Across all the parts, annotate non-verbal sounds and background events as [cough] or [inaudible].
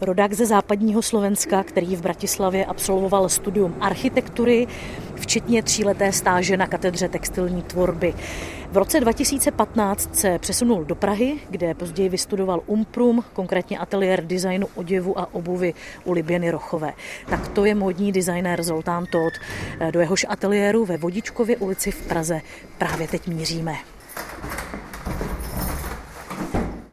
rodák ze západního Slovenska, který v Bratislavě absolvoval studium architektury, včetně tříleté stáže na katedře textilní tvorby. V roce 2015 se přesunul do Prahy, kde později vystudoval Umprum, konkrétně ateliér designu oděvu a obuvy u Liběny Rochové. Tak to je módní designér Zoltán Todt. Do jehož ateliéru ve Vodičkově ulici v Praze právě teď míříme.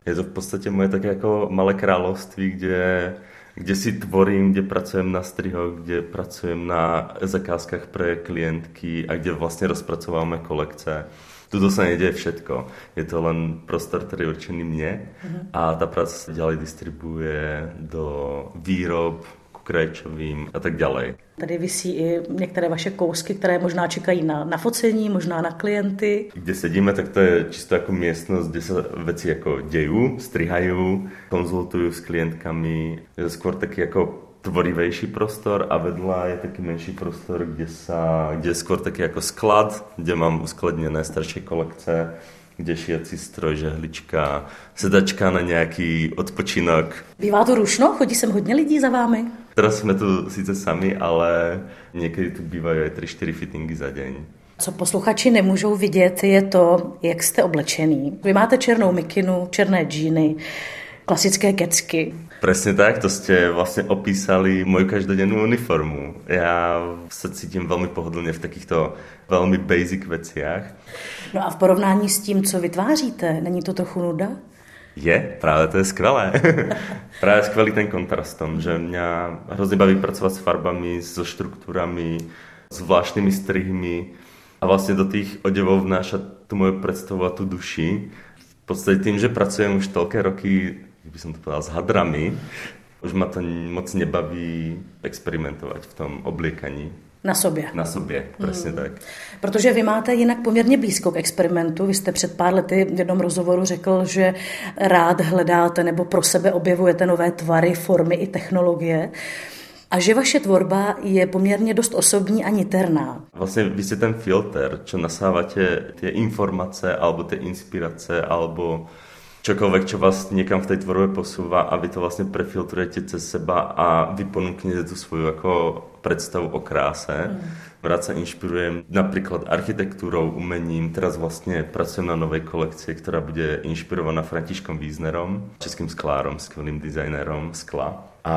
Je to v podstatě moje také jako malé království, kde, kde si tvorím, kde pracujem na strihoch, kde pracujem na zakázkách pre klientky a kde vlastně rozpracováme kolekce. Tuto sa nedeje všetko. Je to len prostor, ktorý je určený mne a ta práce sa ďalej distribuje do výrob, krajčovým a tak ďalej. Tady vysí i některé vaše kousky, které možná čekají na, na focení, možná na klienty. Kde sedíme, tak to je čisto jako místnost, kde se věci jako dějí, strihají, konzultují s klientkami. Je to skôr taky jako tvorivejší prostor a vedľa je taký menší prostor, kde, sa, kde je skôr taký ako sklad, kde mám uskladnené staršie kolekce, kde šiací stroj, žehlička, sedačka na nějaký odpočinok. Bývá to rušno? Chodí sem hodně lidí za vámi? Teraz jsme tu sice sami, ale někdy tu bývají aj 3-4 fittingy za deň. Co posluchači nemůžou vidět, je to, jak jste oblečený. Vy máte černou mikinu, černé džíny, klasické kecky. Presne tak, to ste vlastne opísali moju každodennú uniformu. Ja sa cítim veľmi pohodlne v takýchto veľmi basic veciach. No a v porovnání s tím, co vytváříte, není to trochu nuda? Je, právě to je skvelé. [laughs] právě skvelý ten kontrast tom, že mě hrozně baví pracovat s farbami, so štruktúrami, zvláštnymi strihmi a vlastně do tých oděvov vnášať tu moju predstavu a tu duši. V podstate tým, že pracujem už toľké roky by som to povedal, s hadrami. Už ma to moc nebaví experimentovat v tom obliekaní. Na sobě. Na sobě, přesně hmm. tak. Protože vy máte jinak poměrně blízko k experimentu. Vy jste před pár lety v jednom rozhovoru řekl, že rád hledáte nebo pro sebe objevujete nové tvary, formy i technologie. A že vaše tvorba je poměrně dost osobní a niterná. Vlastně vy jste ten filter, čo nasáváte ty informace, alebo ty inspirace, alebo čokoľvek, čo vás někam v té tvorbe posúva a vy to vlastně prefiltrujete cez seba a vy ponúknete tu svoju jako predstavu o kráse. Mm. Rád sa inšpirujem napríklad architektúrou, umením. Teraz vlastne pracujem na novej kolekcii, ktorá bude inšpirovaná Františkom Wiesnerom, českým sklárom, skvelým dizajnérom skla. A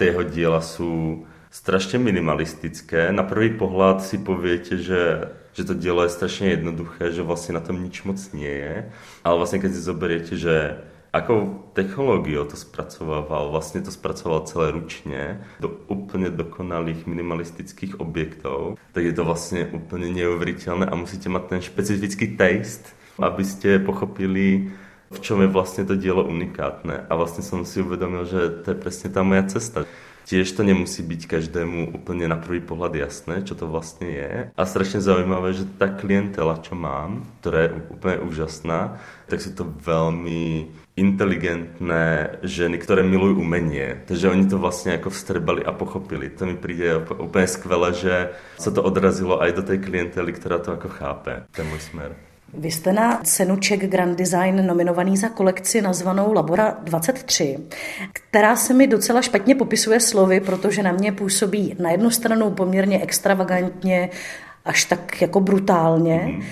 tie jeho diela sú strašně minimalistické. Na prvý pohled si poviete, že že to dielo je strašně jednoduché, že vlastně na tom nič moc nie je. Ale vlastně keď si zoberiete, že akou technologiou to spracovával, vlastně to spracoval celé ručně do úplně dokonalých minimalistických objektov, tak je to vlastně úplně neuvěřitelné a musíte mít ten specifický taste, abyste pochopili, v čom je vlastně to dielo unikátné. A vlastně jsem si uvědomil, že to je přesně ta moja cesta. Tiež to nemusí byť každému úplne na prvý pohľad jasné, čo to vlastne je. A strašne zaujímavé, že tá klientela, čo mám, ktorá je úplne úžasná, tak sú to veľmi inteligentné ženy, ktoré milujú umenie. Takže oni to vlastně jako vstrebali a pochopili. To mi přijde úplně skvěle, že se to odrazilo aj do té klientely, která to jako chápe, ten můj směr. Vy jste na cenu Czech Grand Design nominovaný za kolekci nazvanou Labora 23, která se mi docela špatně popisuje slovy, protože na mě působí na jednu stranu poměrně extravagantně, až tak jako brutálně, mm.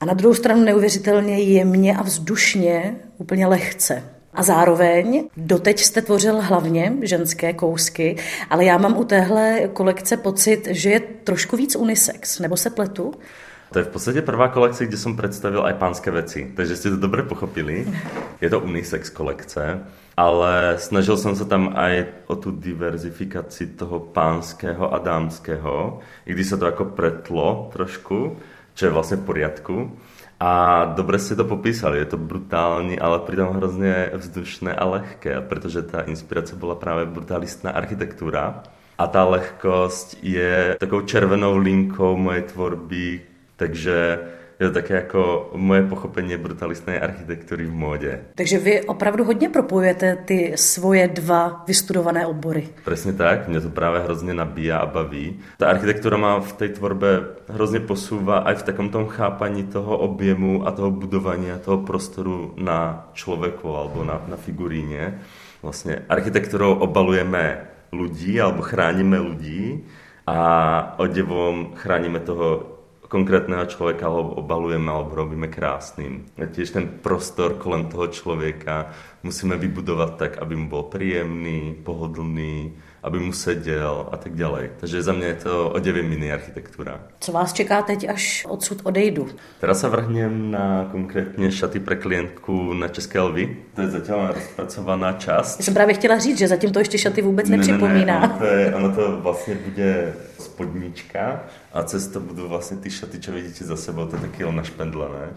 a na druhou stranu neuvěřitelně jemně a vzdušně, úplně lehce. A zároveň doteď jste tvořil hlavně ženské kousky, ale já mám u téhle kolekce pocit, že je trošku víc unisex, nebo se pletu? To je v podstatě prvá kolekce, kde jsem představil aj pánské věci, takže jste to dobře pochopili. Je to unisex kolekce, ale snažil jsem se tam aj o tu diverzifikaci toho pánského a dámského, i když se to jako pretlo trošku, čo je vlastně v poriadku. A dobře si to popísali, je to brutální, ale přitom hrozně vzdušné a lehké, protože ta inspirace byla právě brutalistná architektura. A ta lehkost je takovou červenou linkou mojej tvorby, takže je to také jako moje pochopení brutalistné architektury v módě. Takže vy opravdu hodně propojujete ty svoje dva vystudované obory. Přesně tak, mě to právě hrozně nabíja a baví. Ta architektura má v té tvorbe hrozně posúva aj v takom tom chápaní toho objemu a toho budování a toho prostoru na člověku alebo na, na figuríně Vlastně architekturou obalujeme ľudí alebo chránime ľudí a odevom chránime toho konkrétneho člověka obalujeme alebo robíme krásným. A tiež ten prostor kolem toho člověka musíme vybudovat tak, aby mu byl příjemný, pohodlný, aby mu seděl a tak dále. Takže za mě je to oděvě mini architektura. Co vás čeká teď, až odsud odejdu? Teraz se vrhnem na konkrétně šaty pro klientku na České lvy. To je zatím rozpracovaná část. Já jsem právě chtěla říct, že zatím to ještě šaty vůbec ne, nepřipomíná. Ne, ne, ono, to je, ono to vlastně bude spodnička a cez to budou vlastně ty šaty, co vidíte za sebou, to je taky našpendlené.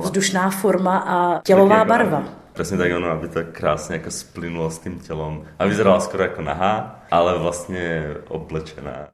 Vzdušná forma a tělová tak barva. Přesně tak ono, aby to krásně jako splynulo s tím tělom. A vyzerala skoro jako nahá, ale vlastně oblečená.